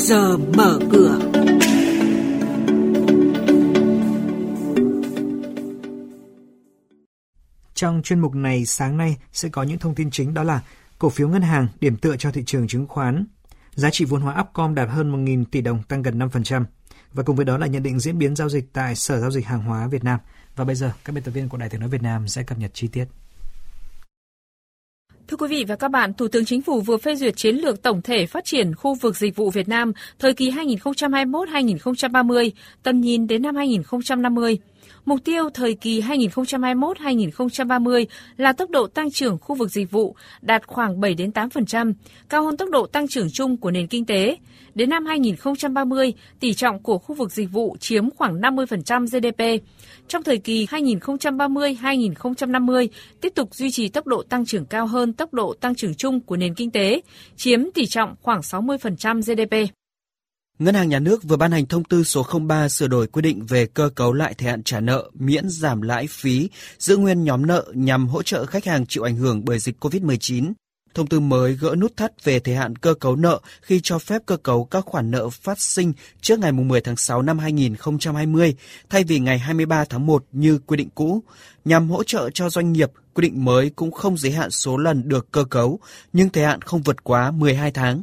giờ mở cửa. Trong chuyên mục này sáng nay sẽ có những thông tin chính đó là cổ phiếu ngân hàng điểm tựa cho thị trường chứng khoán, giá trị vốn hóa Upcom đạt hơn 1.000 tỷ đồng tăng gần 5%. Và cùng với đó là nhận định diễn biến giao dịch tại Sở Giao dịch Hàng hóa Việt Nam. Và bây giờ, các biên tập viên của Đài tiếng nói Việt Nam sẽ cập nhật chi tiết. Quý vị và các bạn, Thủ tướng Chính phủ vừa phê duyệt chiến lược tổng thể phát triển khu vực dịch vụ Việt Nam thời kỳ 2021-2030, tầm nhìn đến năm 2050. Mục tiêu thời kỳ 2021-2030 là tốc độ tăng trưởng khu vực dịch vụ đạt khoảng 7 đến 8%, cao hơn tốc độ tăng trưởng chung của nền kinh tế. Đến năm 2030, tỷ trọng của khu vực dịch vụ chiếm khoảng 50% GDP. Trong thời kỳ 2030-2050, tiếp tục duy trì tốc độ tăng trưởng cao hơn tốc độ tăng trưởng chung của nền kinh tế, chiếm tỷ trọng khoảng 60% GDP. Ngân hàng Nhà nước vừa ban hành thông tư số 03 sửa đổi quy định về cơ cấu lại thời hạn trả nợ, miễn giảm lãi phí, giữ nguyên nhóm nợ nhằm hỗ trợ khách hàng chịu ảnh hưởng bởi dịch COVID-19. Thông tư mới gỡ nút thắt về thời hạn cơ cấu nợ khi cho phép cơ cấu các khoản nợ phát sinh trước ngày 10 tháng 6 năm 2020 thay vì ngày 23 tháng 1 như quy định cũ. Nhằm hỗ trợ cho doanh nghiệp, quy định mới cũng không giới hạn số lần được cơ cấu, nhưng thời hạn không vượt quá 12 tháng.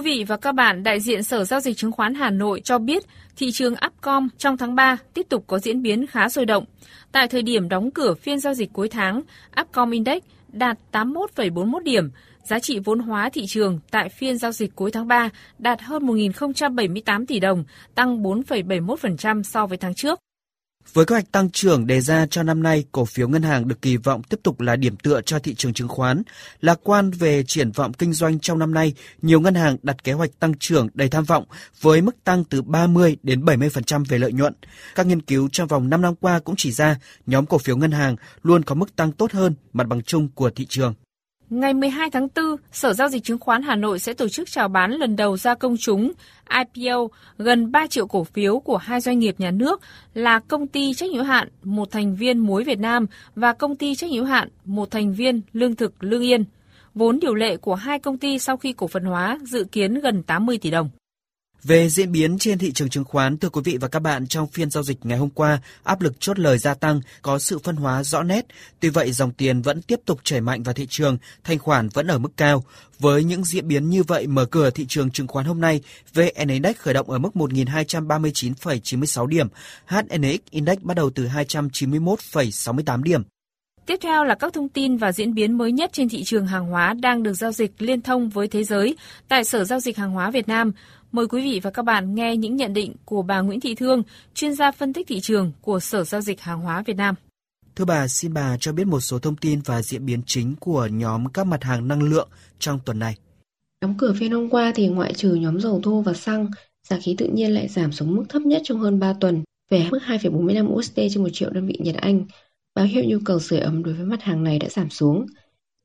Quý vị và các bạn, đại diện Sở Giao dịch Chứng khoán Hà Nội cho biết thị trường Upcom trong tháng 3 tiếp tục có diễn biến khá sôi động. Tại thời điểm đóng cửa phiên giao dịch cuối tháng, Upcom Index đạt 81,41 điểm, giá trị vốn hóa thị trường tại phiên giao dịch cuối tháng 3 đạt hơn 1.078 tỷ đồng, tăng 4,71% so với tháng trước. Với kế hoạch tăng trưởng đề ra cho năm nay, cổ phiếu ngân hàng được kỳ vọng tiếp tục là điểm tựa cho thị trường chứng khoán. Lạc quan về triển vọng kinh doanh trong năm nay, nhiều ngân hàng đặt kế hoạch tăng trưởng đầy tham vọng với mức tăng từ 30 đến 70% về lợi nhuận. Các nghiên cứu trong vòng 5 năm qua cũng chỉ ra nhóm cổ phiếu ngân hàng luôn có mức tăng tốt hơn mặt bằng chung của thị trường. Ngày 12 tháng 4, Sở Giao dịch Chứng khoán Hà Nội sẽ tổ chức chào bán lần đầu ra công chúng IPO gần 3 triệu cổ phiếu của hai doanh nghiệp nhà nước là công ty trách nhiệm hạn một thành viên muối Việt Nam và công ty trách nhiệm hạn một thành viên lương thực Lương Yên. Vốn điều lệ của hai công ty sau khi cổ phần hóa dự kiến gần 80 tỷ đồng. Về diễn biến trên thị trường chứng khoán, thưa quý vị và các bạn, trong phiên giao dịch ngày hôm qua, áp lực chốt lời gia tăng, có sự phân hóa rõ nét. Tuy vậy, dòng tiền vẫn tiếp tục chảy mạnh vào thị trường, thanh khoản vẫn ở mức cao. Với những diễn biến như vậy, mở cửa thị trường chứng khoán hôm nay, VN Index khởi động ở mức 1.239,96 điểm, HNX Index bắt đầu từ 291,68 điểm. Tiếp theo là các thông tin và diễn biến mới nhất trên thị trường hàng hóa đang được giao dịch liên thông với thế giới tại Sở Giao dịch Hàng hóa Việt Nam. Mời quý vị và các bạn nghe những nhận định của bà Nguyễn Thị Thương, chuyên gia phân tích thị trường của Sở Giao dịch Hàng hóa Việt Nam. Thưa bà, xin bà cho biết một số thông tin và diễn biến chính của nhóm các mặt hàng năng lượng trong tuần này. Đóng cửa phiên hôm qua thì ngoại trừ nhóm dầu thô và xăng, giá khí tự nhiên lại giảm xuống mức thấp nhất trong hơn 3 tuần, về mức 2,45 USD trên 1 triệu đơn vị Nhật Anh. Báo hiệu nhu cầu sưởi ấm đối với mặt hàng này đã giảm xuống.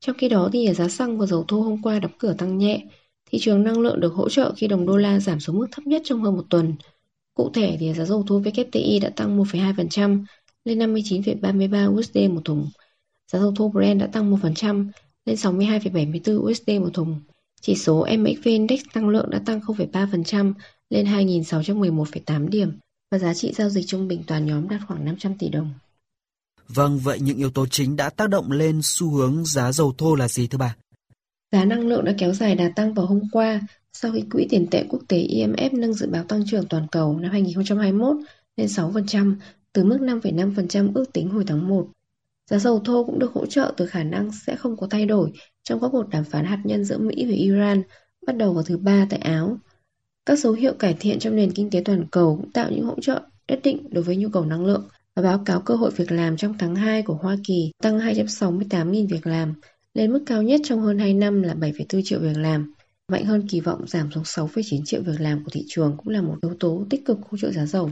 Trong khi đó thì giá xăng và dầu thô hôm qua đóng cửa tăng nhẹ, Thị trường năng lượng được hỗ trợ khi đồng đô la giảm xuống mức thấp nhất trong hơn một tuần. Cụ thể thì giá dầu thô WTI đã tăng 1,2% lên 59,33 USD một thùng. Giá dầu thô Brent đã tăng 1% lên 62,74 USD một thùng. Chỉ số MXV Index tăng lượng đã tăng 0,3% lên 2.611,8 điểm và giá trị giao dịch trung bình toàn nhóm đạt khoảng 500 tỷ đồng. Vâng, vậy những yếu tố chính đã tác động lên xu hướng giá dầu thô là gì thưa bà? Giá năng lượng đã kéo dài đà tăng vào hôm qua sau khi Quỹ tiền tệ quốc tế IMF nâng dự báo tăng trưởng toàn cầu năm 2021 lên 6% từ mức 5,5% ước tính hồi tháng 1. Giá dầu thô cũng được hỗ trợ từ khả năng sẽ không có thay đổi trong các cuộc đàm phán hạt nhân giữa Mỹ và Iran bắt đầu vào thứ Ba tại Áo. Các dấu hiệu cải thiện trong nền kinh tế toàn cầu cũng tạo những hỗ trợ nhất định đối với nhu cầu năng lượng và báo cáo cơ hội việc làm trong tháng 2 của Hoa Kỳ tăng 268.000 việc làm, lên mức cao nhất trong hơn 2 năm là 7,4 triệu việc làm. Mạnh hơn kỳ vọng giảm xuống 6,9 triệu việc làm của thị trường cũng là một yếu tố tích cực hỗ trợ giá dầu.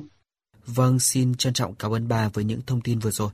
Vâng, xin trân trọng cảm ơn bà với những thông tin vừa rồi.